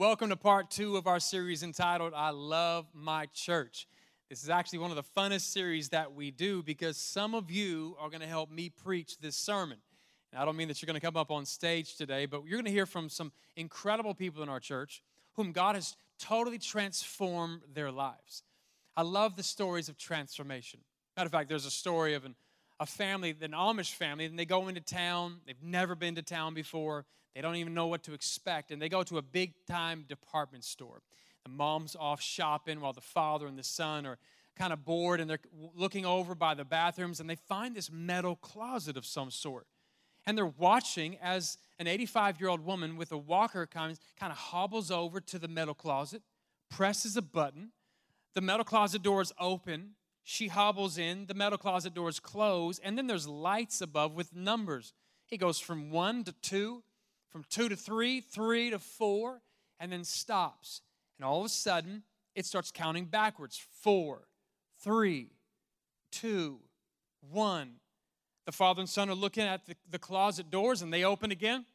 Welcome to part two of our series entitled I Love My Church. This is actually one of the funnest series that we do because some of you are going to help me preach this sermon. And I don't mean that you're going to come up on stage today, but you're going to hear from some incredible people in our church whom God has totally transformed their lives. I love the stories of transformation. Matter of fact, there's a story of an, a family, an Amish family, and they go into town. They've never been to town before. They don't even know what to expect. And they go to a big time department store. The mom's off shopping while the father and the son are kind of bored and they're looking over by the bathrooms and they find this metal closet of some sort. And they're watching as an 85 year old woman with a walker kind of, kind of hobbles over to the metal closet, presses a button. The metal closet doors open. She hobbles in. The metal closet doors close. And then there's lights above with numbers. He goes from one to two, from two to three, three to four, and then stops. And all of a sudden, it starts counting backwards four, three, two, one. The father and son are looking at the, the closet doors and they open again.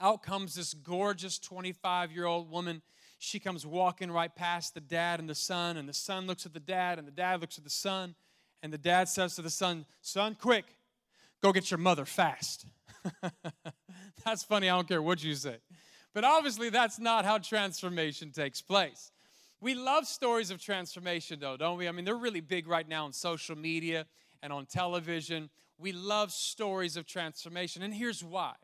Out comes this gorgeous 25 year old woman. She comes walking right past the dad and the son, and the son looks at the dad, and the dad looks at the son, and the dad says to the son, Son, quick, go get your mother fast. that's funny. I don't care what you say. But obviously, that's not how transformation takes place. We love stories of transformation, though, don't we? I mean, they're really big right now on social media and on television. We love stories of transformation. And here's why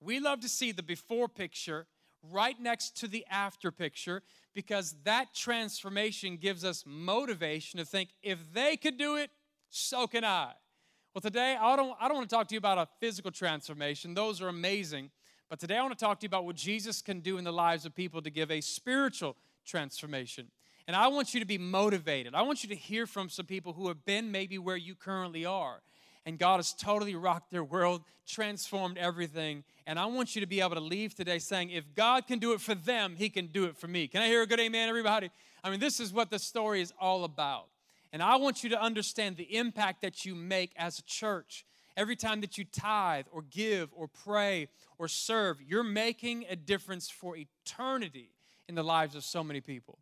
we love to see the before picture right next to the after picture because that transformation gives us motivation to think if they could do it, so can I. Well, today I don't, I don't want to talk to you about a physical transformation, those are amazing. But today I want to talk to you about what Jesus can do in the lives of people to give a spiritual transformation. And I want you to be motivated. I want you to hear from some people who have been maybe where you currently are. And God has totally rocked their world, transformed everything. And I want you to be able to leave today saying, if God can do it for them, He can do it for me. Can I hear a good amen, everybody? I mean, this is what the story is all about. And I want you to understand the impact that you make as a church. Every time that you tithe or give or pray or serve, you're making a difference for eternity in the lives of so many people.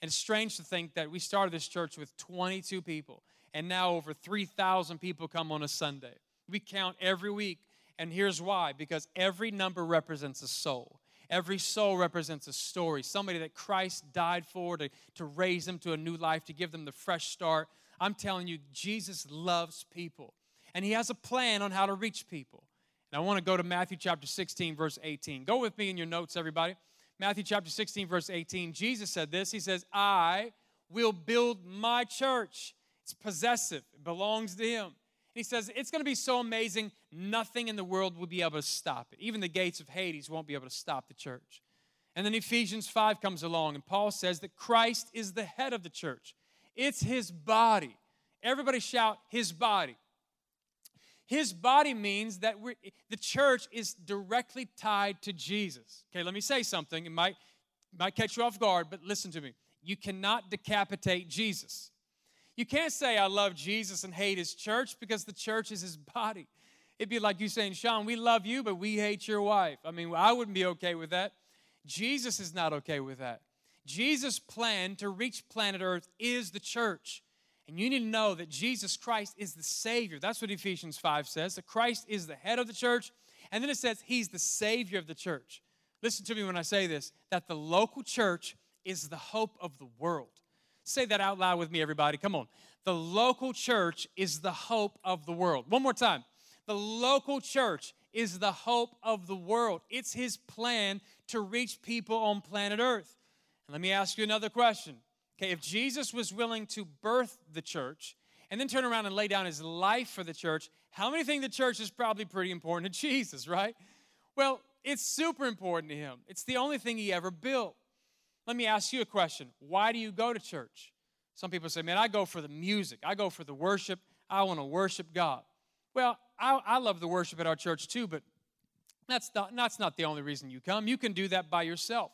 And it's strange to think that we started this church with 22 people, and now over 3,000 people come on a Sunday. We count every week, and here's why because every number represents a soul. Every soul represents a story, somebody that Christ died for to, to raise them to a new life, to give them the fresh start. I'm telling you, Jesus loves people, and He has a plan on how to reach people. And I want to go to Matthew chapter 16, verse 18. Go with me in your notes, everybody. Matthew chapter 16, verse 18. Jesus said this He says, I will build my church. It's possessive, it belongs to Him. He says, It's going to be so amazing, nothing in the world will be able to stop it. Even the gates of Hades won't be able to stop the church. And then Ephesians 5 comes along, and Paul says that Christ is the head of the church, it's his body. Everybody shout, His body. His body means that we're, the church is directly tied to Jesus. Okay, let me say something. It might, might catch you off guard, but listen to me. You cannot decapitate Jesus. You can't say, I love Jesus and hate his church because the church is his body. It'd be like you saying, Sean, we love you, but we hate your wife. I mean, I wouldn't be okay with that. Jesus is not okay with that. Jesus' plan to reach planet Earth is the church. And you need to know that Jesus Christ is the Savior. That's what Ephesians 5 says, that Christ is the head of the church. And then it says He's the Savior of the church. Listen to me when I say this that the local church is the hope of the world. Say that out loud with me, everybody. Come on. The local church is the hope of the world. One more time. The local church is the hope of the world. It's his plan to reach people on planet Earth. And let me ask you another question. Okay, if Jesus was willing to birth the church and then turn around and lay down his life for the church, how many think the church is probably pretty important to Jesus, right? Well, it's super important to him. It's the only thing he ever built. Let me ask you a question. Why do you go to church? Some people say, man, I go for the music, I go for the worship, I want to worship God. Well, I, I love the worship at our church too, but that's not, that's not the only reason you come. You can do that by yourself.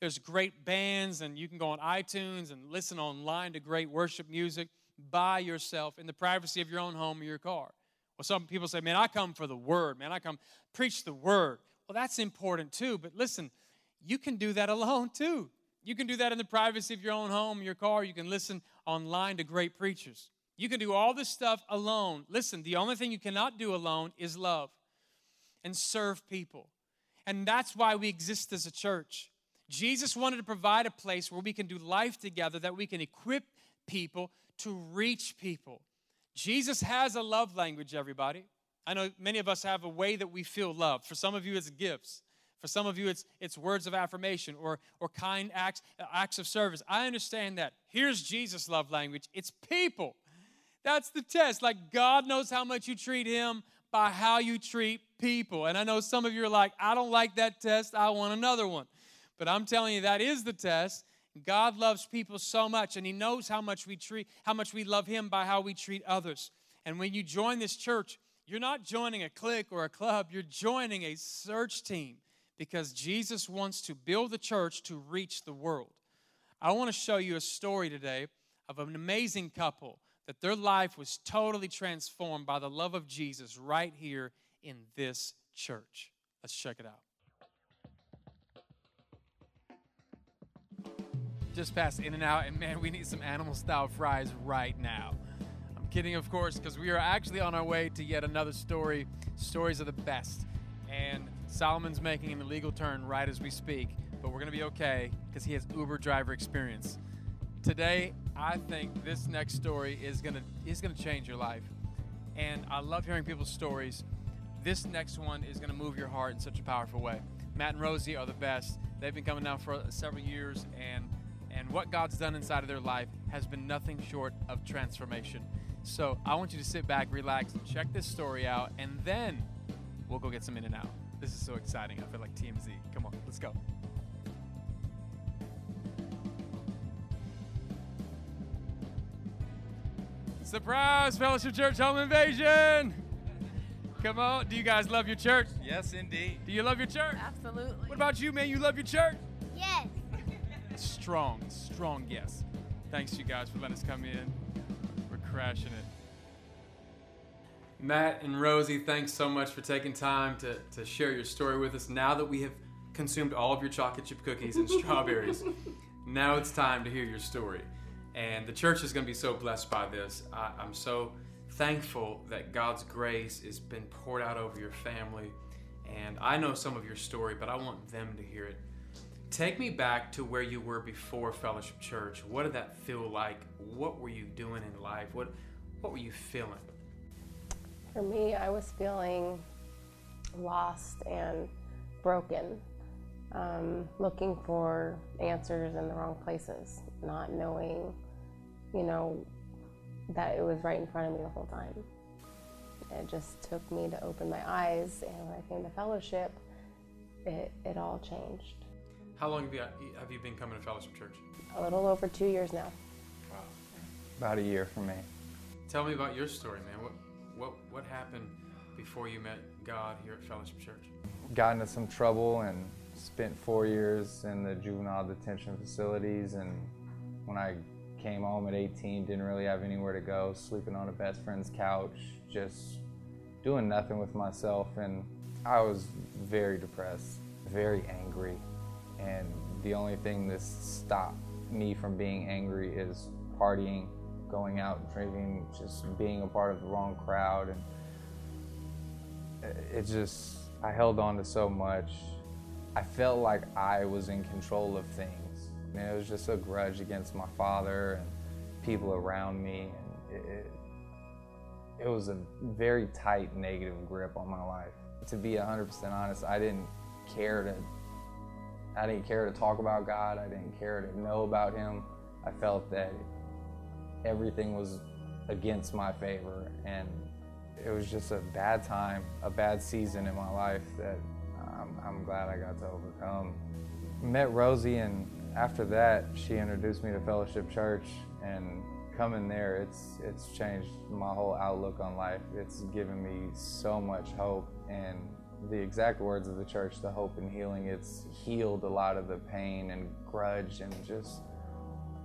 There's great bands, and you can go on iTunes and listen online to great worship music by yourself in the privacy of your own home or your car. Well, some people say, man, I come for the word, man, I come preach the word. Well, that's important too, but listen, you can do that alone too. You can do that in the privacy of your own home, your car. You can listen online to great preachers. You can do all this stuff alone. Listen, the only thing you cannot do alone is love and serve people. And that's why we exist as a church. Jesus wanted to provide a place where we can do life together, that we can equip people to reach people. Jesus has a love language, everybody. I know many of us have a way that we feel loved. For some of you, it's gifts. For some of you, it's, it's words of affirmation or, or kind acts, acts of service. I understand that. Here's Jesus' love language it's people. That's the test. Like, God knows how much you treat Him by how you treat people. And I know some of you are like, I don't like that test. I want another one. But I'm telling you, that is the test. God loves people so much, and He knows how much we treat, how much we love Him by how we treat others. And when you join this church, you're not joining a clique or a club, you're joining a search team because Jesus wants to build the church to reach the world. I want to show you a story today of an amazing couple that their life was totally transformed by the love of Jesus right here in this church. Let's check it out. Just past In-N-Out, and man, we need some animal style fries right now. I'm kidding, of course, because we are actually on our way to yet another story. Stories are the best. And Solomon's making an illegal turn right as we speak, but we're going to be okay because he has Uber driver experience. Today, I think this next story is going to is going to change your life. And I love hearing people's stories. This next one is going to move your heart in such a powerful way. Matt and Rosie are the best. They've been coming now for several years and and what God's done inside of their life has been nothing short of transformation. So, I want you to sit back, relax, check this story out and then we'll go get some In-N-Out. This is so exciting. I feel like TMZ. Come on, let's go. Surprise, Fellowship Church home invasion. Come on. Do you guys love your church? Yes, indeed. Do you love your church? Absolutely. What about you, man? You love your church? Yes. Strong, strong yes. Thanks, you guys, for letting us come in. We're crashing it. Matt and Rosie, thanks so much for taking time to, to share your story with us. Now that we have consumed all of your chocolate chip cookies and strawberries, now it's time to hear your story. And the church is going to be so blessed by this. I, I'm so thankful that God's grace has been poured out over your family. And I know some of your story, but I want them to hear it. Take me back to where you were before Fellowship Church. What did that feel like? What were you doing in life? What what were you feeling? For me, I was feeling lost and broken, um, looking for answers in the wrong places, not knowing, you know, that it was right in front of me the whole time. It just took me to open my eyes, and when I came to fellowship, it, it all changed. How long have you, have you been coming to Fellowship Church? A little over two years now. Wow. About a year for me. Tell me about your story, man. What what what happened before you met God here at Fellowship Church? Got into some trouble and spent four years in the juvenile detention facilities. And when I came home at 18, didn't really have anywhere to go, sleeping on a best friend's couch, just doing nothing with myself. And I was very depressed, very angry. And the only thing that stopped me from being angry is partying, going out drinking, just being a part of the wrong crowd. And it just, I held on to so much. I felt like I was in control of things. And it was just a grudge against my father and people around me. And it, it was a very tight negative grip on my life. To be 100% honest, I didn't care to I didn't care to talk about God. I didn't care to know about Him. I felt that everything was against my favor, and it was just a bad time, a bad season in my life that I'm, I'm glad I got to overcome. Met Rosie, and after that, she introduced me to Fellowship Church, and coming there, it's it's changed my whole outlook on life. It's given me so much hope and the exact words of the church, the hope and healing, it's healed a lot of the pain and grudge and just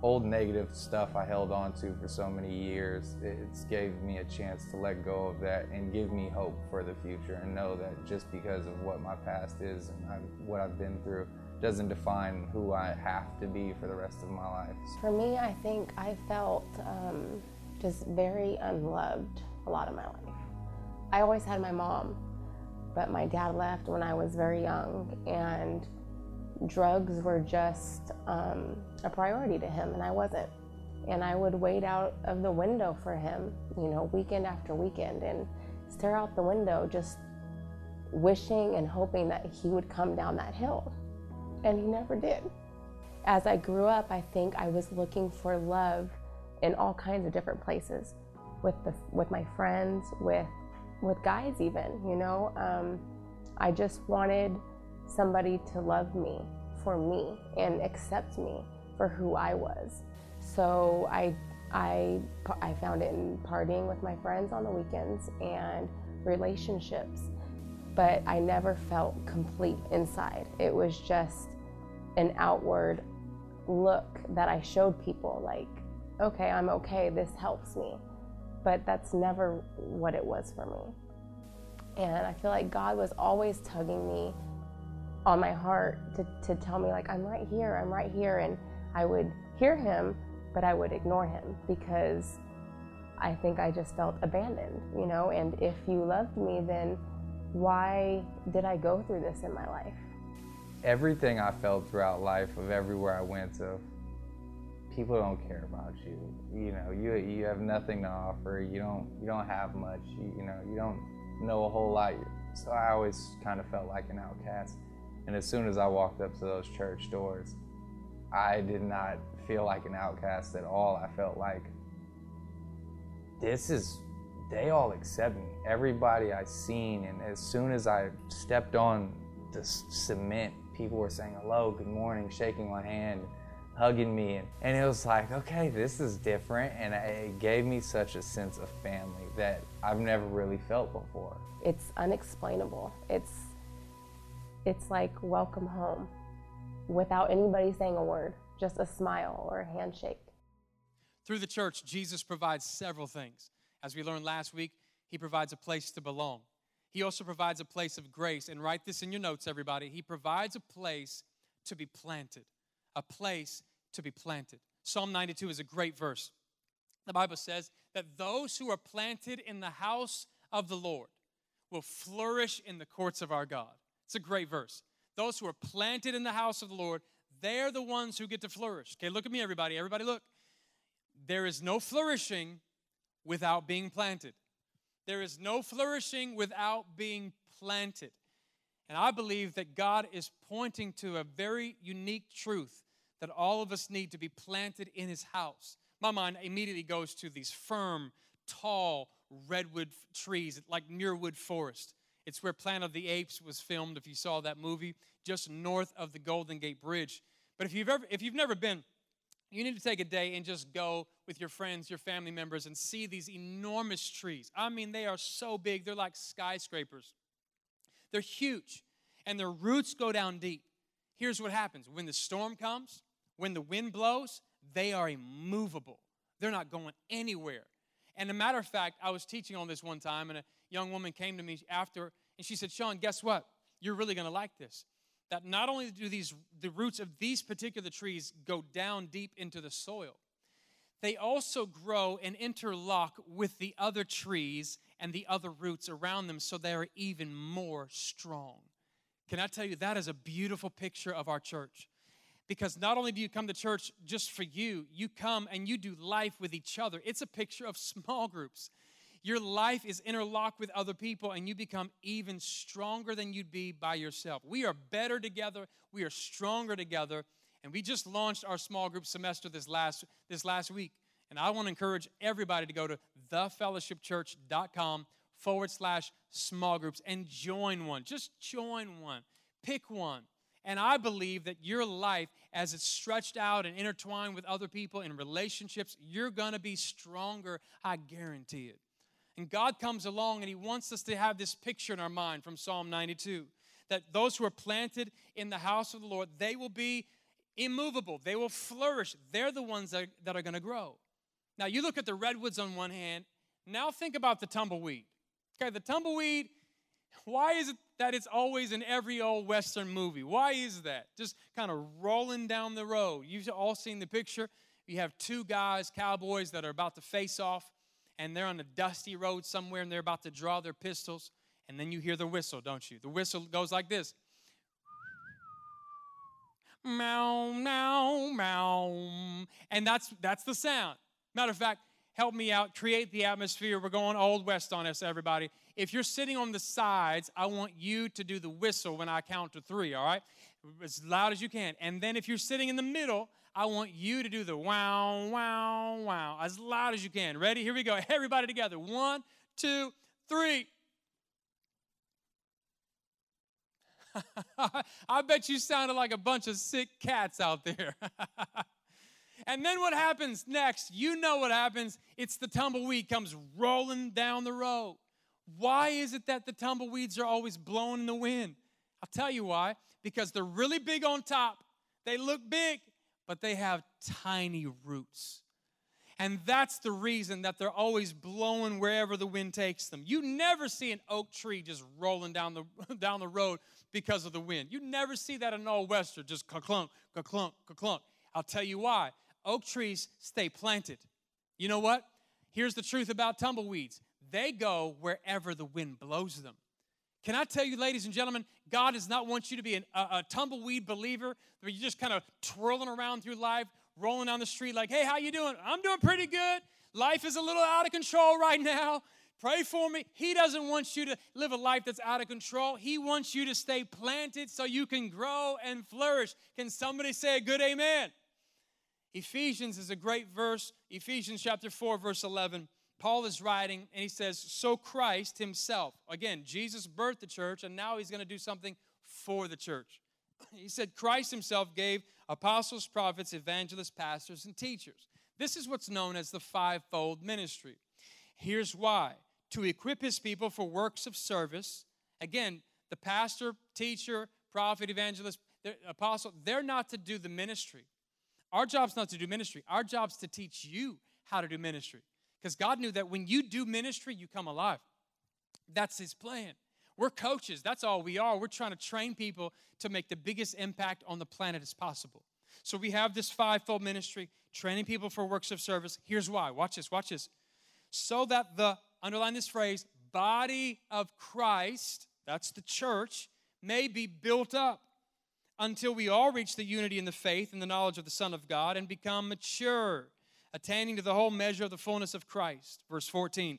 old negative stuff I held on to for so many years. It's gave me a chance to let go of that and give me hope for the future and know that just because of what my past is and I, what I've been through, doesn't define who I have to be for the rest of my life. For me, I think I felt um, just very unloved a lot of my life. I always had my mom, but my dad left when I was very young, and drugs were just um, a priority to him, and I wasn't. And I would wait out of the window for him, you know, weekend after weekend, and stare out the window, just wishing and hoping that he would come down that hill. And he never did. As I grew up, I think I was looking for love in all kinds of different places with the with my friends, with with guys even, you know. Um, I just wanted somebody to love me for me and accept me for who I was. So I I I found it in partying with my friends on the weekends and relationships. But I never felt complete inside. It was just an outward look that I showed people like, okay, I'm okay, this helps me. But that's never what it was for me. And I feel like God was always tugging me on my heart to, to tell me, like, I'm right here, I'm right here. And I would hear him, but I would ignore him because I think I just felt abandoned, you know? And if you loved me, then why did I go through this in my life? Everything I felt throughout life, of everywhere I went to, people don't care about you. You know, you you have nothing to offer. You don't you don't have much. You, you know, you don't know a whole lot. So I always kind of felt like an outcast. And as soon as I walked up to those church doors, I did not feel like an outcast at all. I felt like this is they all accept me. Everybody I seen, and as soon as I stepped on the cement, people were saying hello, good morning, shaking my hand, hugging me, and, and it was like, okay, this is different, and it gave me such a sense of family that I've never really felt before. It's unexplainable. It's it's like welcome home, without anybody saying a word, just a smile or a handshake. Through the church, Jesus provides several things. As we learned last week, he provides a place to belong. He also provides a place of grace. And write this in your notes, everybody. He provides a place to be planted. A place to be planted. Psalm 92 is a great verse. The Bible says that those who are planted in the house of the Lord will flourish in the courts of our God. It's a great verse. Those who are planted in the house of the Lord, they're the ones who get to flourish. Okay, look at me, everybody. Everybody, look. There is no flourishing without being planted. There is no flourishing without being planted. And I believe that God is pointing to a very unique truth that all of us need to be planted in His house. My mind immediately goes to these firm, tall redwood trees, like Muirwood Forest. It's where Planet of the Apes was filmed, if you saw that movie, just north of the Golden Gate Bridge. But if you've, ever, if you've never been, you need to take a day and just go with your friends, your family members, and see these enormous trees. I mean, they are so big, they're like skyscrapers. They're huge, and their roots go down deep. Here's what happens when the storm comes, when the wind blows, they are immovable. They're not going anywhere. And a matter of fact, I was teaching on this one time, and a young woman came to me after, and she said, Sean, guess what? You're really going to like this. That not only do these the roots of these particular trees go down deep into the soil they also grow and interlock with the other trees and the other roots around them so they are even more strong. Can i tell you that is a beautiful picture of our church. Because not only do you come to church just for you you come and you do life with each other. It's a picture of small groups your life is interlocked with other people and you become even stronger than you'd be by yourself. We are better together, we are stronger together, and we just launched our small group semester this last this last week. And I want to encourage everybody to go to thefellowshipchurch.com forward slash small groups and join one. Just join one. Pick one. And I believe that your life, as it's stretched out and intertwined with other people in relationships, you're going to be stronger. I guarantee it. And God comes along and He wants us to have this picture in our mind from Psalm 92 that those who are planted in the house of the Lord, they will be immovable, they will flourish. They're the ones that, that are going to grow. Now, you look at the redwoods on one hand, now think about the tumbleweed. Okay, the tumbleweed, Why is it that it's always in every old Western movie? Why is that? Just kind of rolling down the road. You've all seen the picture. You have two guys, cowboys, that are about to face off, and they're on a dusty road somewhere, and they're about to draw their pistols, and then you hear the whistle, don't you? The whistle goes like this. Meow, meow, meow. And that's that's the sound. Matter of fact, help me out, create the atmosphere. We're going old west on us, everybody. If you're sitting on the sides, I want you to do the whistle when I count to three, all right? As loud as you can. And then if you're sitting in the middle, I want you to do the wow, wow, wow, as loud as you can. Ready? Here we go. Everybody together. One, two, three. I bet you sounded like a bunch of sick cats out there. And then what happens next? You know what happens. It's the tumbleweed comes rolling down the road. Why is it that the tumbleweeds are always blowing in the wind? I'll tell you why. Because they're really big on top. They look big, but they have tiny roots. And that's the reason that they're always blowing wherever the wind takes them. You never see an oak tree just rolling down the, down the road because of the wind. You never see that in all western, just clunk, clunk, clunk. I'll tell you why oak trees stay planted. You know what? Here's the truth about tumbleweeds they go wherever the wind blows them. Can I tell you, ladies and gentlemen, God does not want you to be an, a, a, tumbleweed believer where you're just kind of twirling around through life, rolling down the street like, hey, how you doing? I'm doing pretty good. Life is a little out of control right now. Pray for me. He doesn't want you to live a life that's out of control. He wants you to stay planted so you can grow and flourish. Can somebody say a good amen? Ephesians is a great verse. Ephesians chapter 4, verse 11. Paul is writing and he says, So Christ himself, again, Jesus birthed the church and now he's going to do something for the church. He said, Christ himself gave apostles, prophets, evangelists, pastors, and teachers. This is what's known as the fivefold ministry. Here's why to equip his people for works of service. Again, the pastor, teacher, prophet, evangelist, apostle, they're not to do the ministry. Our job's not to do ministry, our job's to teach you how to do ministry. Because God knew that when you do ministry, you come alive. That's His plan. We're coaches, that's all we are. We're trying to train people to make the biggest impact on the planet as possible. So we have this fivefold ministry, training people for works of service. Here's why. Watch this, watch this. So that the, underline this phrase, body of Christ, that's the church, may be built up until we all reach the unity in the faith and the knowledge of the Son of God and become mature, attaining to the whole measure of the fullness of Christ. Verse 14.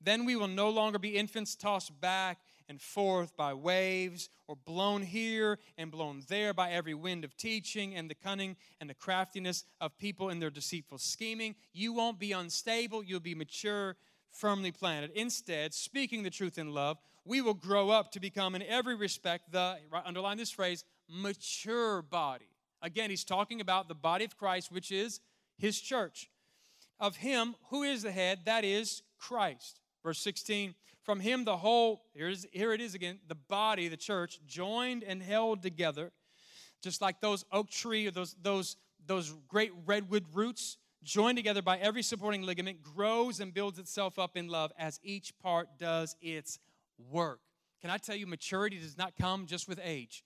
Then we will no longer be infants tossed back and forth by waves, or blown here and blown there by every wind of teaching and the cunning and the craftiness of people in their deceitful scheming. You won't be unstable, you'll be mature, firmly planted. Instead, speaking the truth in love, we will grow up to become, in every respect, the, underline this phrase, mature body. Again, he's talking about the body of Christ, which is his church. Of him who is the head, that is Christ. Verse 16, from him the whole, here's, here it is again, the body, the church, joined and held together, just like those oak tree or those, those, those great redwood roots, joined together by every supporting ligament, grows and builds itself up in love as each part does its work. Can I tell you, maturity does not come just with age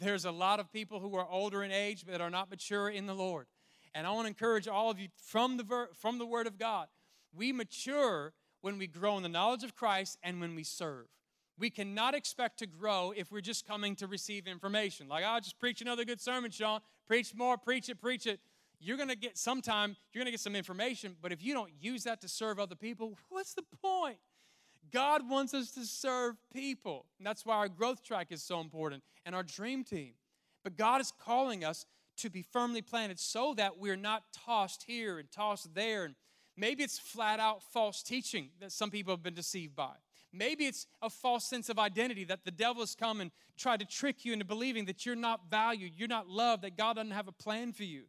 there's a lot of people who are older in age but are not mature in the Lord. And I want to encourage all of you from the, ver- from the Word of God. We mature when we grow in the knowledge of Christ and when we serve. We cannot expect to grow if we're just coming to receive information. Like, I'll just preach another good sermon, Sean. Preach more, preach it, preach it. You're going to get sometime, you're going to get some information, but if you don't use that to serve other people, what's the point? God wants us to serve people. And that's why our growth track is so important and our dream team. But God is calling us to be firmly planted so that we're not tossed here and tossed there. And maybe it's flat out false teaching that some people have been deceived by. Maybe it's a false sense of identity that the devil has come and tried to trick you into believing that you're not valued, you're not loved, that God doesn't have a plan for you.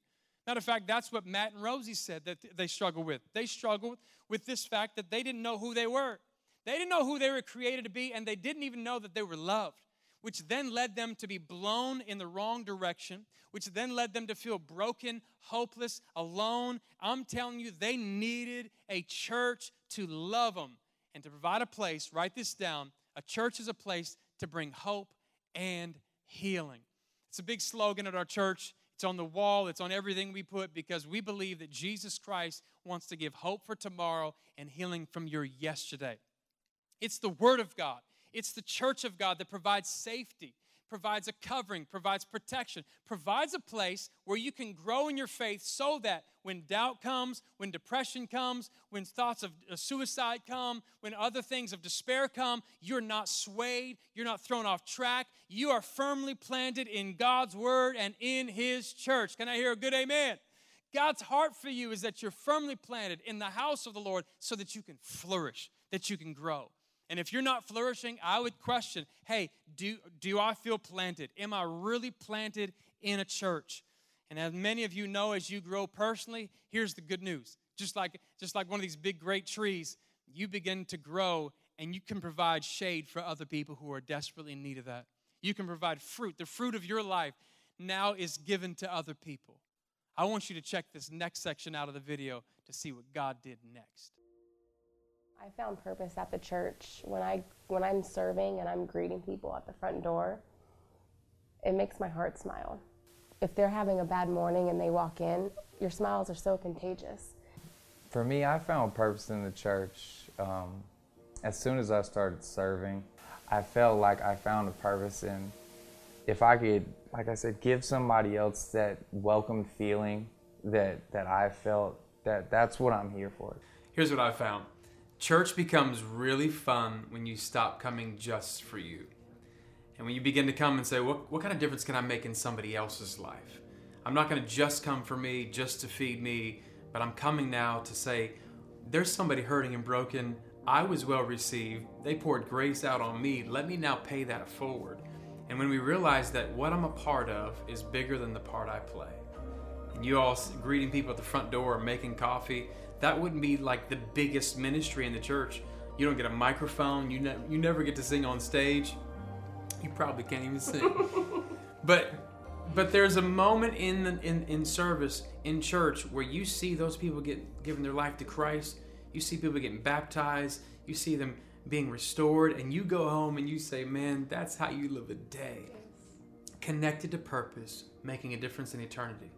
Matter of fact, that's what Matt and Rosie said that they struggle with. They struggled with this fact that they didn't know who they were. They didn't know who they were created to be, and they didn't even know that they were loved, which then led them to be blown in the wrong direction, which then led them to feel broken, hopeless, alone. I'm telling you, they needed a church to love them and to provide a place, write this down, A church is a place to bring hope and healing. It's a big slogan at our church. It's on the wall, it's on everything we put because we believe that Jesus Christ wants to give hope for tomorrow and healing from your yesterday. It's the Word of God, it's the church of God that provides safety provides a covering, provides protection, provides a place where you can grow in your faith so that when doubt comes, when depression comes, when thoughts of uh, suicide come, when other things of despair come, you're not swayed, you're not thrown off track. You are firmly planted in God's word and in His church. Can I hear a good amen? God's heart for you is that you're firmly planted in the house of the Lord so that you can flourish, that you can grow. And if you're not flourishing, I would question hey, do, do I feel planted? Am I really planted in a church? And as many of you know, as you grow personally, here's the good news. Just like, just like one of these big, great trees, you begin to grow and you can provide shade for other people who are desperately in need of that. You can provide fruit. The fruit of your life now is given to other people. I want you to check this next section out of the video to see what God did next. I found purpose at the church when I when I'm serving and I'm greeting people at the front door. It makes my heart smile. If they're having a bad morning and they walk in, your smiles are so contagious. For me, I found purpose in the church. Um, as soon as I started serving, I felt like I found a purpose in if I could, like I said, give somebody else that welcome feeling that that I felt that that's what I'm here for. Here's what I found. Church becomes really fun when you stop coming just for you. And when you begin to come and say, what, what kind of difference can I make in somebody else's life? I'm not going to just come for me, just to feed me, but I'm coming now to say, there's somebody hurting and broken. I was well received. They poured grace out on me. Let me now pay that forward. And when we realize that what I'm a part of is bigger than the part I play, and you all greeting people at the front door making coffee, that wouldn't be like the biggest ministry in the church. You don't get a microphone. You ne- you never get to sing on stage. You probably can't even sing. but but there's a moment in the in, in service in church where you see those people get giving their life to Christ. You see people getting baptized. You see them being restored, and you go home and you say, "Man, that's how you live a day." Connected to purpose, making a difference in eternity.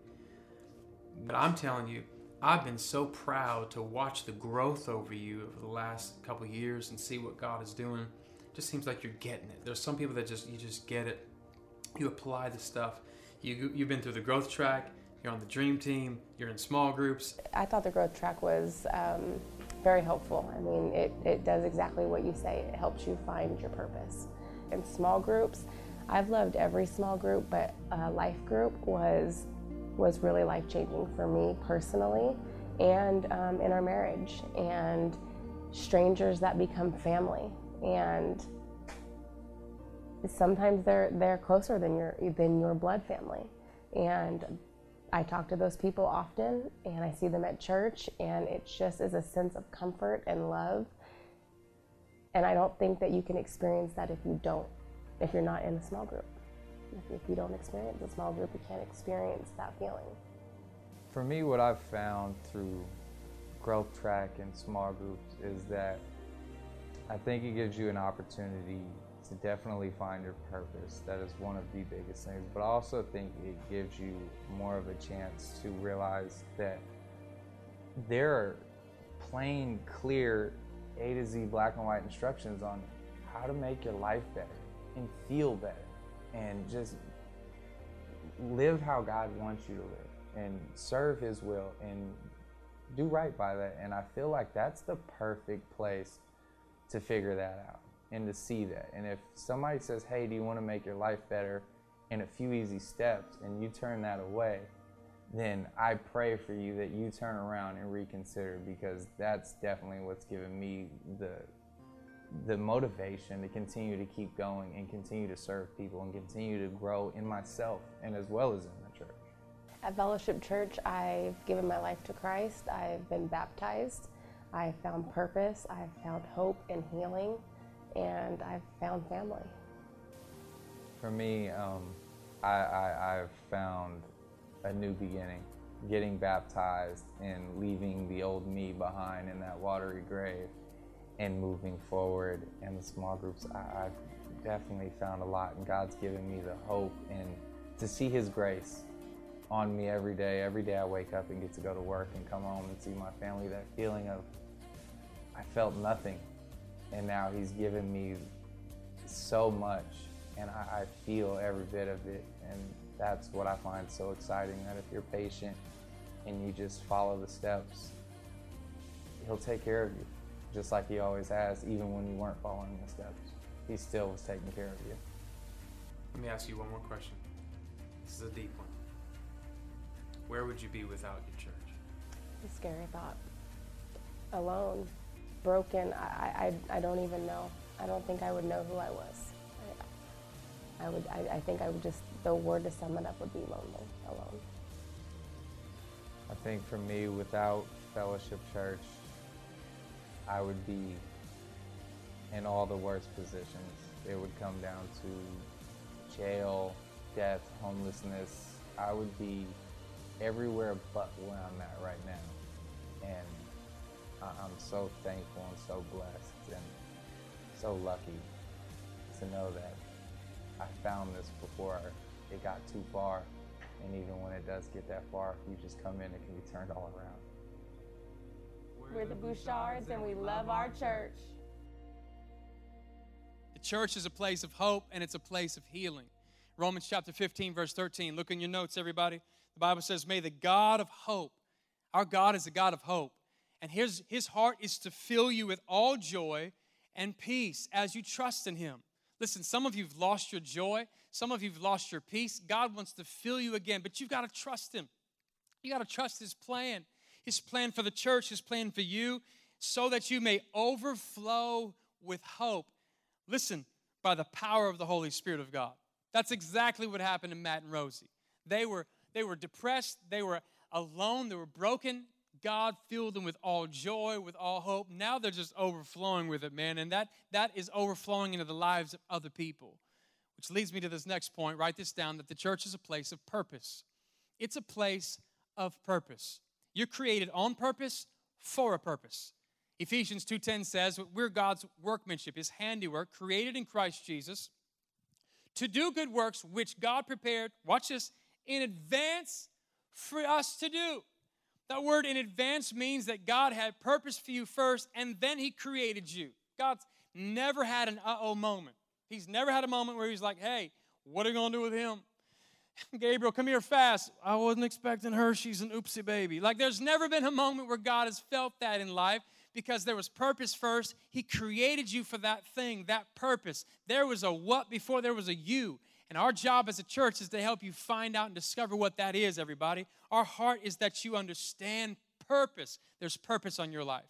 But I'm telling you, I've been so proud to watch the growth over you over the last couple years and see what God is doing. It just seems like you're getting it. There's some people that just you just get it. You apply the stuff. You you've been through the growth track. You're on the dream team. You're in small groups. I thought the growth track was um, very helpful. I mean, it, it does exactly what you say. It helps you find your purpose. In small groups, I've loved every small group, but life group was was really life changing for me personally and um, in our marriage and strangers that become family and sometimes they're they're closer than your than your blood family. And I talk to those people often and I see them at church and it just is a sense of comfort and love. And I don't think that you can experience that if you don't if you're not in a small group if, you don't experience a small group, you can't experience that feeling. For me, what I've found through growth track and small groups is that I think it gives you an opportunity to definitely find your purpose. That is one of the biggest things. But I also think it gives you more of a chance to realize that there are plain, clear, A to Z black and white instructions on how to make your life better and feel better and just live how God wants you to live and serve His will and do right by that. And I feel like that's the perfect place to figure that out and to see that. And if somebody says, Hey, do you want to make your life better in a few easy steps, and you turn that away, then I pray for you that you turn around and reconsider because that's definitely what's given me the the motivation to continue to keep going and continue to serve people and continue to grow in myself and as well as in the church. At Fellowship Church, I've given my life to Christ. I've been baptized. I've found purpose. I've found hope and healing. And I've found family. For me, um, I, I, I've found a new beginning. Getting baptized and leaving the old me behind in that watery grave and moving forward. And the small groups, I, I've definitely found a lot, and God's given me the hope and to see His grace on me every day. Every day I wake up and get to go to work and come home and see my family. That feeling of I felt nothing, and now He's given me so much, and I, I feel every bit of it. And that's what I find so exciting. That if you're patient and you just follow the steps, He'll take care of you, just like He always has, even when you weren't following the steps. He still was taking care of you. Let me ask you one more question. This is a deep one. Where would you be without your church? A scary thought. Alone, broken. I, I, I don't even know. I don't think I would know who I was. I, I would. I, I think I would just. The word to sum it up would be lonely, alone. I think for me, without Fellowship Church, I would be in all the worst positions. It would come down to jail, death, homelessness. I would be everywhere but where I'm at right now. And I- I'm so thankful and so blessed and so lucky to know that I found this before it got too far. And even when it does get that far, if you just come in, it can be turned all around. We're the Bouchards and we love our church. The church is a place of hope and it's a place of healing. Romans chapter 15, verse 13. Look in your notes, everybody. The Bible says, May the God of hope, our God is a God of hope, and his, his heart is to fill you with all joy and peace as you trust in him. Listen, some of you've lost your joy, some of you've lost your peace. God wants to fill you again, but you've got to trust him. You got to trust his plan, his plan for the church, his plan for you, so that you may overflow with hope. Listen, by the power of the Holy Spirit of God. That's exactly what happened to Matt and Rosie. They were, they were depressed, they were alone, they were broken. God filled them with all joy, with all hope. Now they're just overflowing with it, man. And that, that is overflowing into the lives of other people. Which leads me to this next point. Write this down that the church is a place of purpose. It's a place of purpose. You're created on purpose for a purpose. Ephesians 2:10 says, "We're God's workmanship, his handiwork, created in Christ Jesus to do good works which God prepared, watch this, in advance for us to do." That word in advance means that God had purpose for you first and then he created you. God's never had an uh-oh moment. He's never had a moment where he's like, "Hey, what are you going to do with him?" Gabriel, come here fast. I wasn't expecting her. She's an oopsie baby. Like, there's never been a moment where God has felt that in life because there was purpose first. He created you for that thing, that purpose. There was a what before there was a you. And our job as a church is to help you find out and discover what that is, everybody. Our heart is that you understand purpose. There's purpose on your life.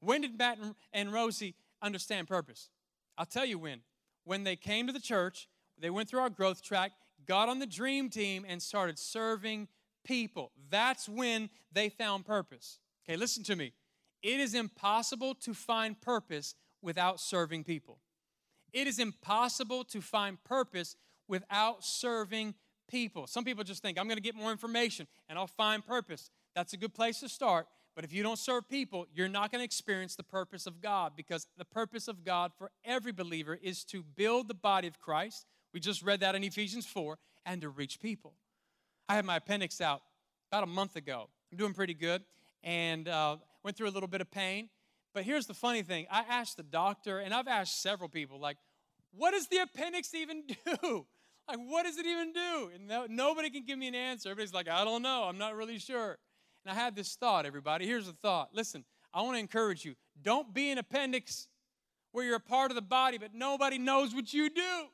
When did Matt and Rosie understand purpose? I'll tell you when. When they came to the church, they went through our growth track, got on the dream team, and started serving people. That's when they found purpose. Okay, listen to me. It is impossible to find purpose without serving people. It is impossible to find purpose without serving people. Some people just think, I'm going to get more information and I'll find purpose. That's a good place to start. But if you don't serve people, you're not going to experience the purpose of God because the purpose of God for every believer is to build the body of Christ. We just read that in Ephesians 4 and to reach people. I had my appendix out about a month ago. I'm doing pretty good and uh, went through a little bit of pain. But here's the funny thing I asked the doctor, and I've asked several people, like, what does the appendix even do? Like, what does it even do? And no, nobody can give me an answer. Everybody's like, I don't know. I'm not really sure. And I had this thought, everybody. Here's the thought. Listen, I want to encourage you. Don't be an appendix where you're a part of the body, but nobody knows what you do.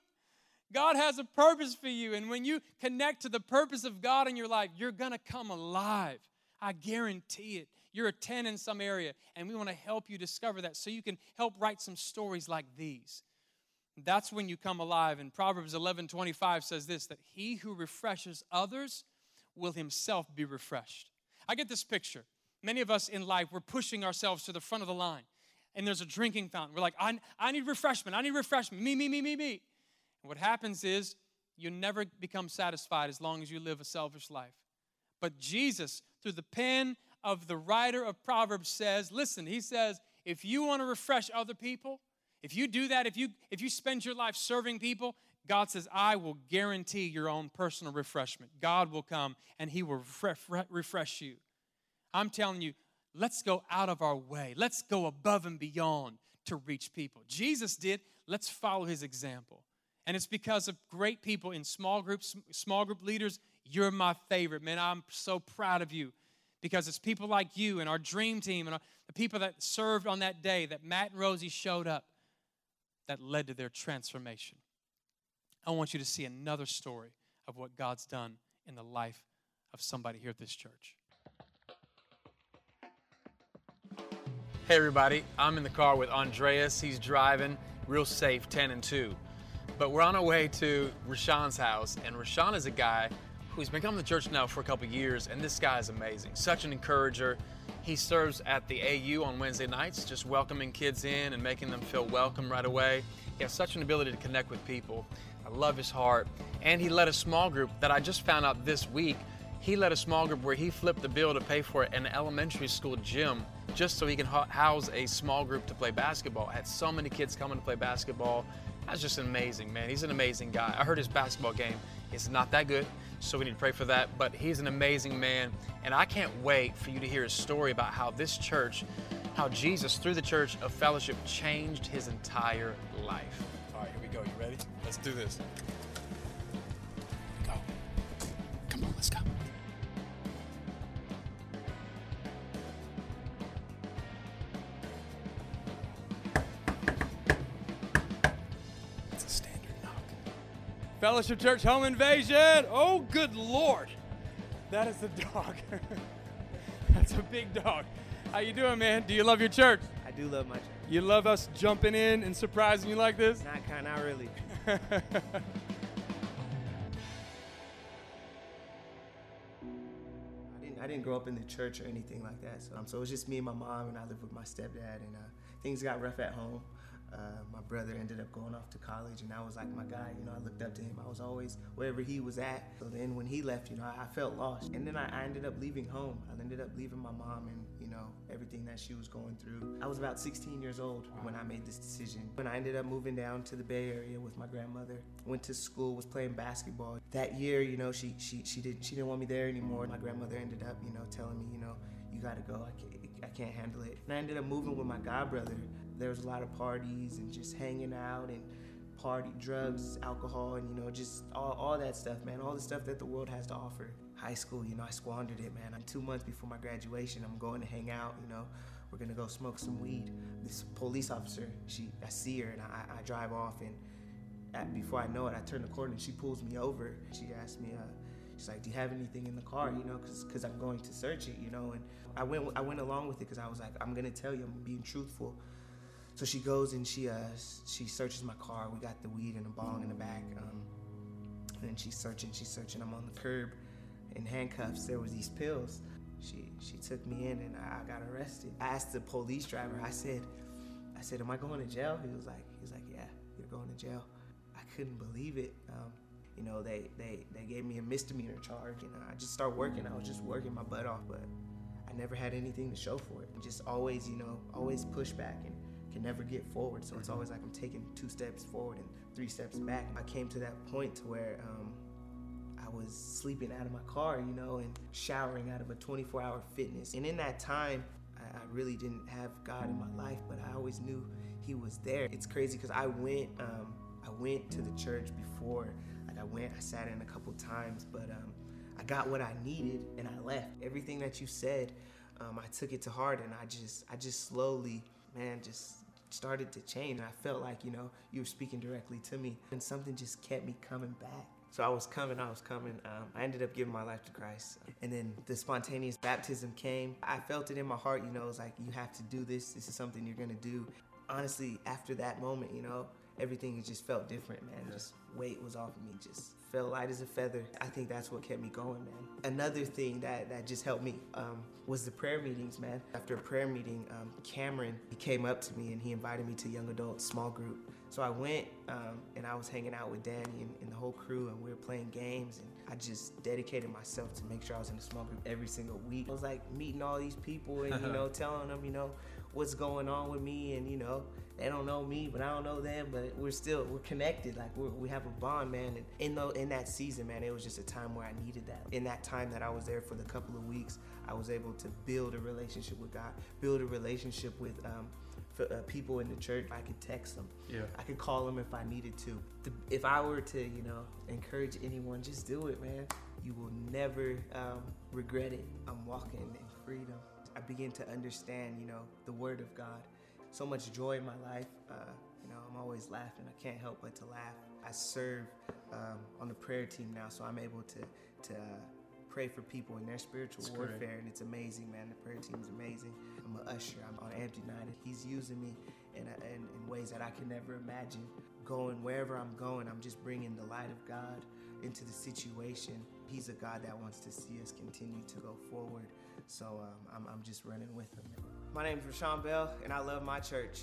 God has a purpose for you. And when you connect to the purpose of God in your life, you're going to come alive. I guarantee it. You're a 10 in some area, and we want to help you discover that so you can help write some stories like these. That's when you come alive. And Proverbs 11 25 says this that he who refreshes others will himself be refreshed. I get this picture. Many of us in life, we're pushing ourselves to the front of the line, and there's a drinking fountain. We're like, I, I need refreshment. I need refreshment. Me, me, me, me, me. What happens is you never become satisfied as long as you live a selfish life. But Jesus, through the pen of the writer of Proverbs, says, listen, he says, if you want to refresh other people, if you do that, if you if you spend your life serving people, God says, I will guarantee your own personal refreshment. God will come and He will refresh you. I'm telling you, let's go out of our way. Let's go above and beyond to reach people. Jesus did. Let's follow His example. And it's because of great people in small groups, small group leaders. You're my favorite, man. I'm so proud of you because it's people like you and our dream team and the people that served on that day that Matt and Rosie showed up that led to their transformation. I want you to see another story of what God's done in the life of somebody here at this church. Hey, everybody, I'm in the car with Andreas. He's driving real safe 10 and 2. But we're on our way to Rashawn's house, and Rashawn is a guy who's been coming to church now for a couple years, and this guy is amazing. Such an encourager. He serves at the AU on Wednesday nights, just welcoming kids in and making them feel welcome right away. He has such an ability to connect with people. I love his heart. And he led a small group that I just found out this week. He led a small group where he flipped the bill to pay for an elementary school gym just so he can house a small group to play basketball. Had so many kids coming to play basketball. That's just amazing, man. He's an amazing guy. I heard his basketball game is not that good, so we need to pray for that. But he's an amazing man, and I can't wait for you to hear his story about how this church, how Jesus, through the church of fellowship, changed his entire life. All right, here we go. You ready? Let's do this. Go. Come on, let's go. Fellowship Church home invasion. Oh, good Lord. That is a dog. That's a big dog. How you doing, man? Do you love your church? I do love my church. You love us jumping in and surprising you like this? Not kind, not really. I didn't, I didn't grow up in the church or anything like that. So, um, so it was just me and my mom, and I lived with my stepdad, and uh, things got rough at home. Uh, my brother ended up going off to college, and I was like my guy. You know, I looked up to him. I was always wherever he was at. So then when he left, you know, I, I felt lost. And then I, I, ended up leaving home. I ended up leaving my mom and you know everything that she was going through. I was about 16 years old when I made this decision. When I ended up moving down to the Bay Area with my grandmother, went to school, was playing basketball. That year, you know, she she she didn't she didn't want me there anymore. My grandmother ended up, you know, telling me, you know, you gotta go. I can't I can't handle it. And I ended up moving with my god brother there was a lot of parties and just hanging out and party drugs alcohol and you know just all, all that stuff man. All the stuff that the world has to offer. High school you know i squandered it man. Two months before my graduation i'm going to hang out you know. We're gonna go smoke some weed. This police officer she i see her and i, I drive off and at, before i know it i turn the corner and she pulls me over. She asks me uh, she's like do you have anything in the car you know because because i'm going to search it you know and i went i went along with it because i was like i'm gonna tell you i'm being truthful so she goes and she uh she searches my car. We got the weed and the bong in the back. Um, and she's searching, she's searching. I'm on the curb in handcuffs. There was these pills. She she took me in and I, got arrested. I asked the police driver. I said, I said, "Am I going to jail?" He was like, he was like, "Yeah, you're going to jail." I couldn't believe it. Um, you know, they they they gave me a misdemeanor charge, and I just started working. I was just working my butt off, but I never had anything to show for it. just always, you know, always push back and can never get forward. So it's always like I'm taking two steps forward and three steps back. I came to that point to where um, I was sleeping out of my car, you know, and showering out of a 24 hour fitness. And in that time, I, I really didn't have God in my life, but I always knew He was there. It's crazy because I went, um, I went to the church before. Went, I sat in a couple times, but um, I got what I needed and I left. Everything that you said, um, I took it to heart, and I just, I just slowly, man, just started to change. And I felt like, you know, you were speaking directly to me, and something just kept me coming back. So I was coming, I was coming. Um, I ended up giving my life to Christ. And then the spontaneous baptism came. I felt it in my heart, you know, it was like, you have to do this. This is something you're to do. Honestly, after that moment, you know, everything just felt different, man. Just weight was off of me, just felt light as a feather. I think that's what kept me going, man. Another thing that, that just helped me um, was the prayer meetings, man. After a prayer meeting, um, Cameron, he came up to me and he invited me to young adult small group. So I went um, and I was hanging out with Danny and, and, the whole crew and we were playing games and I just dedicated myself to make sure I was in the small group every single week. I was like meeting all these people and you know telling them you know what's going on with me and you know they don't know me but I don't know them but we're still we're connected like we're, we have a bond man and in the, in that season man it was just a time where I needed that in that time that I was there for the couple of weeks I was able to build a relationship with God build a relationship with um, for, uh, people in the church I could text them Yeah. I could call them if I needed to. If I were to, you know, encourage anyone, just do it, man. You will never um, regret it. I'm walking in freedom. I begin to understand, you know, the Word of God. So much joy in my life. Uh, you know, I'm always laughing. I can't help but to laugh. I serve um, on the prayer team now, so I'm able to to uh, pray for people in their spiritual That's great. warfare, and it's amazing, man. The prayer team is amazing. I'm an usher. I'm on Amp United. He's using me in, in, in ways that I can never imagine. Going wherever I'm going, I'm just bringing the light of God into the situation. He's a God that wants to see us continue to go forward. So um, I'm, I'm just running with him. My name is Rashawn Bell, and I love my church.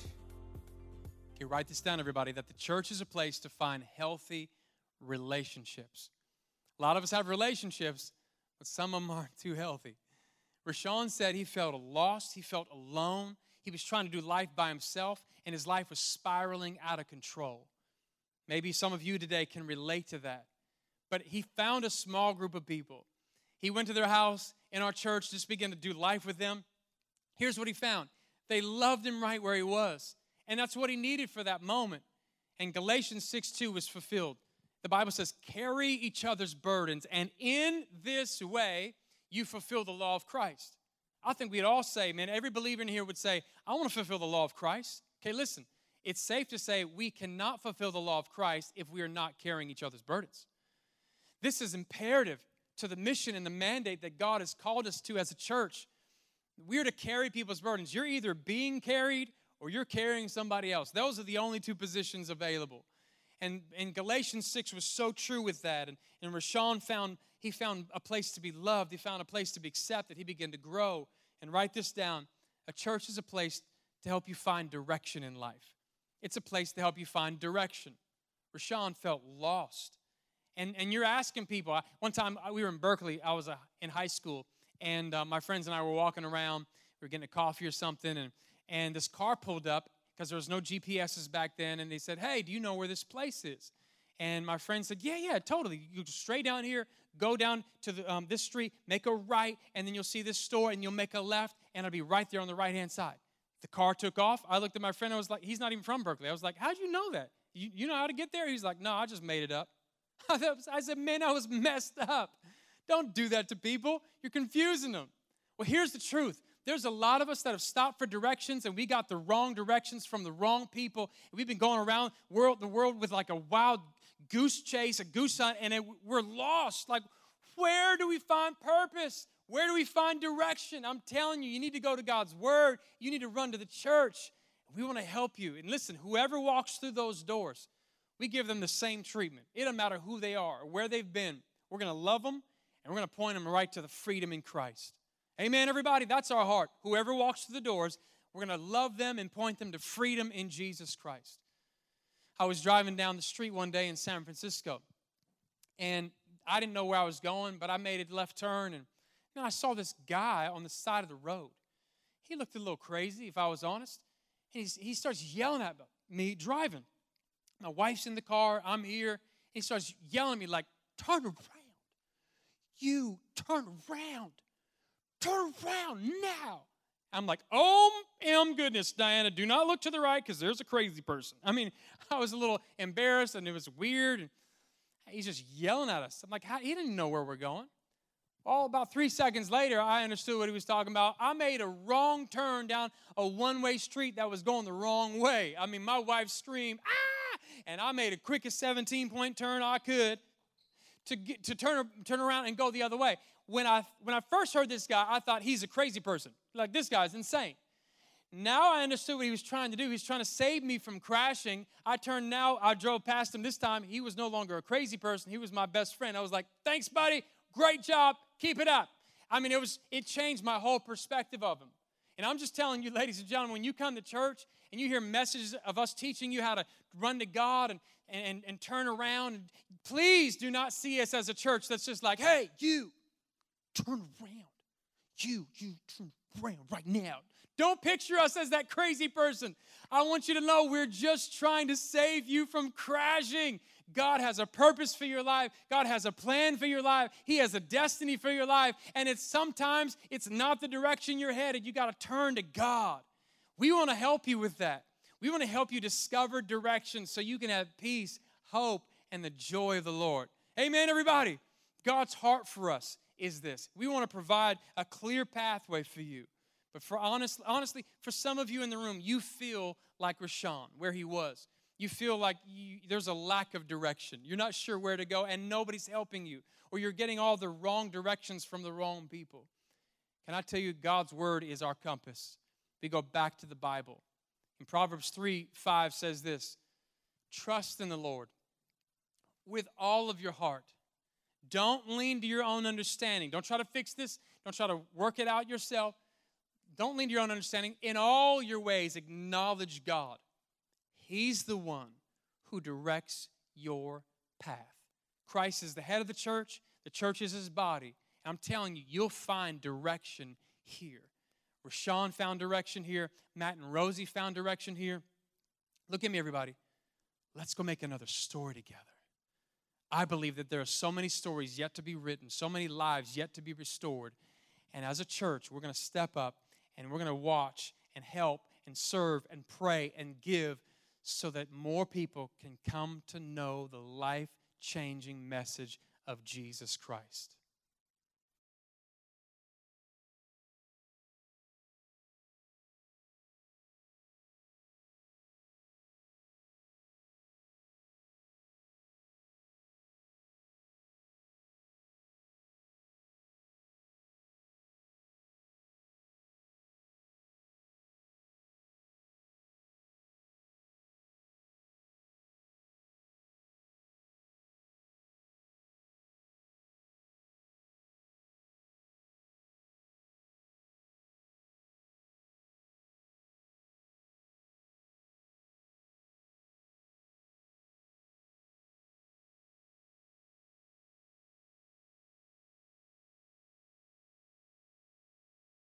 Okay, write this down, everybody, that the church is a place to find healthy relationships. A lot of us have relationships, but some of them aren't too healthy. Rashawn said he felt lost, he felt alone, he was trying to do life by himself, and his life was spiraling out of control. Maybe some of you today can relate to that. But he found a small group of people. He went to their house in our church, just began to do life with them. Here's what he found they loved him right where he was. And that's what he needed for that moment. And Galatians 6 2 was fulfilled. The Bible says, carry each other's burdens, and in this way you fulfill the law of Christ. I think we'd all say, man, every believer in here would say, I want to fulfill the law of Christ. Okay, listen, it's safe to say we cannot fulfill the law of Christ if we are not carrying each other's burdens. This is imperative to the mission and the mandate that God has called us to as a church. We're to carry people's burdens. You're either being carried or you're carrying somebody else. Those are the only two positions available. And, and Galatians 6 was so true with that. And, and Rashawn found, he found a place to be loved. He found a place to be accepted. He began to grow. And write this down. A church is a place to help you find direction in life. It's a place to help you find direction. Rashawn felt lost. And, and you're asking people. One time we were in Berkeley. I was uh, in high school, and uh, my friends and I were walking around. We were getting a coffee or something, and, and this car pulled up because there was no GPSs back then. And they said, "Hey, do you know where this place is?" And my friend said, "Yeah, yeah, totally. You go straight down here, go down to the, um, this street, make a right, and then you'll see this store, and you'll make a left, and it'll be right there on the right hand side." The car took off. I looked at my friend. I was like, "He's not even from Berkeley." I was like, "How'd you know that? You, you know how to get there?" He's like, "No, I just made it up." I said, "Man, I was messed up. Don't do that to people. You're confusing them." Well, here's the truth. There's a lot of us that have stopped for directions and we got the wrong directions from the wrong people. We've been going around world, the world with like a wild goose chase, a goose hunt, and it, we're lost. Like, where do we find purpose? Where do we find direction? I'm telling you, you need to go to God's Word. You need to run to the church. We want to help you. And listen, whoever walks through those doors, we give them the same treatment. It doesn't matter who they are or where they've been. We're going to love them and we're going to point them right to the freedom in Christ. Amen, everybody. That's our heart. Whoever walks through the doors, we're going to love them and point them to freedom in Jesus Christ. I was driving down the street one day in San Francisco, and I didn't know where I was going, but I made a left turn, and man, I saw this guy on the side of the road. He looked a little crazy, if I was honest. And he starts yelling at me driving. My wife's in the car, I'm here. He starts yelling at me like, turn around. You turn around. Turn around now. I'm like, oh, m goodness, Diana, do not look to the right because there's a crazy person. I mean, I was a little embarrassed and it was weird. He's just yelling at us. I'm like, How? he didn't know where we're going. All about three seconds later, I understood what he was talking about. I made a wrong turn down a one way street that was going the wrong way. I mean, my wife screamed, ah! And I made a quickest 17 point turn I could to, get, to turn, turn around and go the other way. When I, when I first heard this guy, I thought he's a crazy person. Like, this guy's insane. Now I understood what he was trying to do. He's trying to save me from crashing. I turned now, I drove past him this time. He was no longer a crazy person. He was my best friend. I was like, thanks, buddy. Great job. Keep it up. I mean, it was it changed my whole perspective of him. And I'm just telling you, ladies and gentlemen, when you come to church and you hear messages of us teaching you how to run to God and and, and, turn around. Please do not see us as a church that's just like, hey, you, turn around. You, you, turn around right now. Don't picture us as that crazy person. I want you to know we're just trying to save you from crashing. God has a purpose for your life. God has a plan for your life. He has a destiny for your life. And it's sometimes it's not the direction you're headed. You got to turn to God. We want to help you with that. We want to help you discover direction so you can have peace, hope, and the joy of the Lord. Amen, everybody. God's heart for us is this. We want to provide a clear pathway for you. But for honest, honestly, for some of you in the room, you feel like Rashawn, where he was. You feel like you, there's a lack of direction. You're not sure where to go, and nobody's helping you, or you're getting all the wrong directions from the wrong people. Can I tell you, God's word is our compass. We go back to the Bible. In Proverbs 3 5 says this Trust in the Lord with all of your heart. Don't lean to your own understanding. Don't try to fix this. Don't try to work it out yourself. Don't lean to your own understanding. In all your ways, acknowledge God. He's the one who directs your path. Christ is the head of the church, the church is his body. I'm telling you, you'll find direction here. Rashawn found direction here. Matt and Rosie found direction here. Look at me, everybody. Let's go make another story together. I believe that there are so many stories yet to be written, so many lives yet to be restored. And as a church, we're going to step up and we're going to watch and help and serve and pray and give so that more people can come to know the life changing message of Jesus Christ.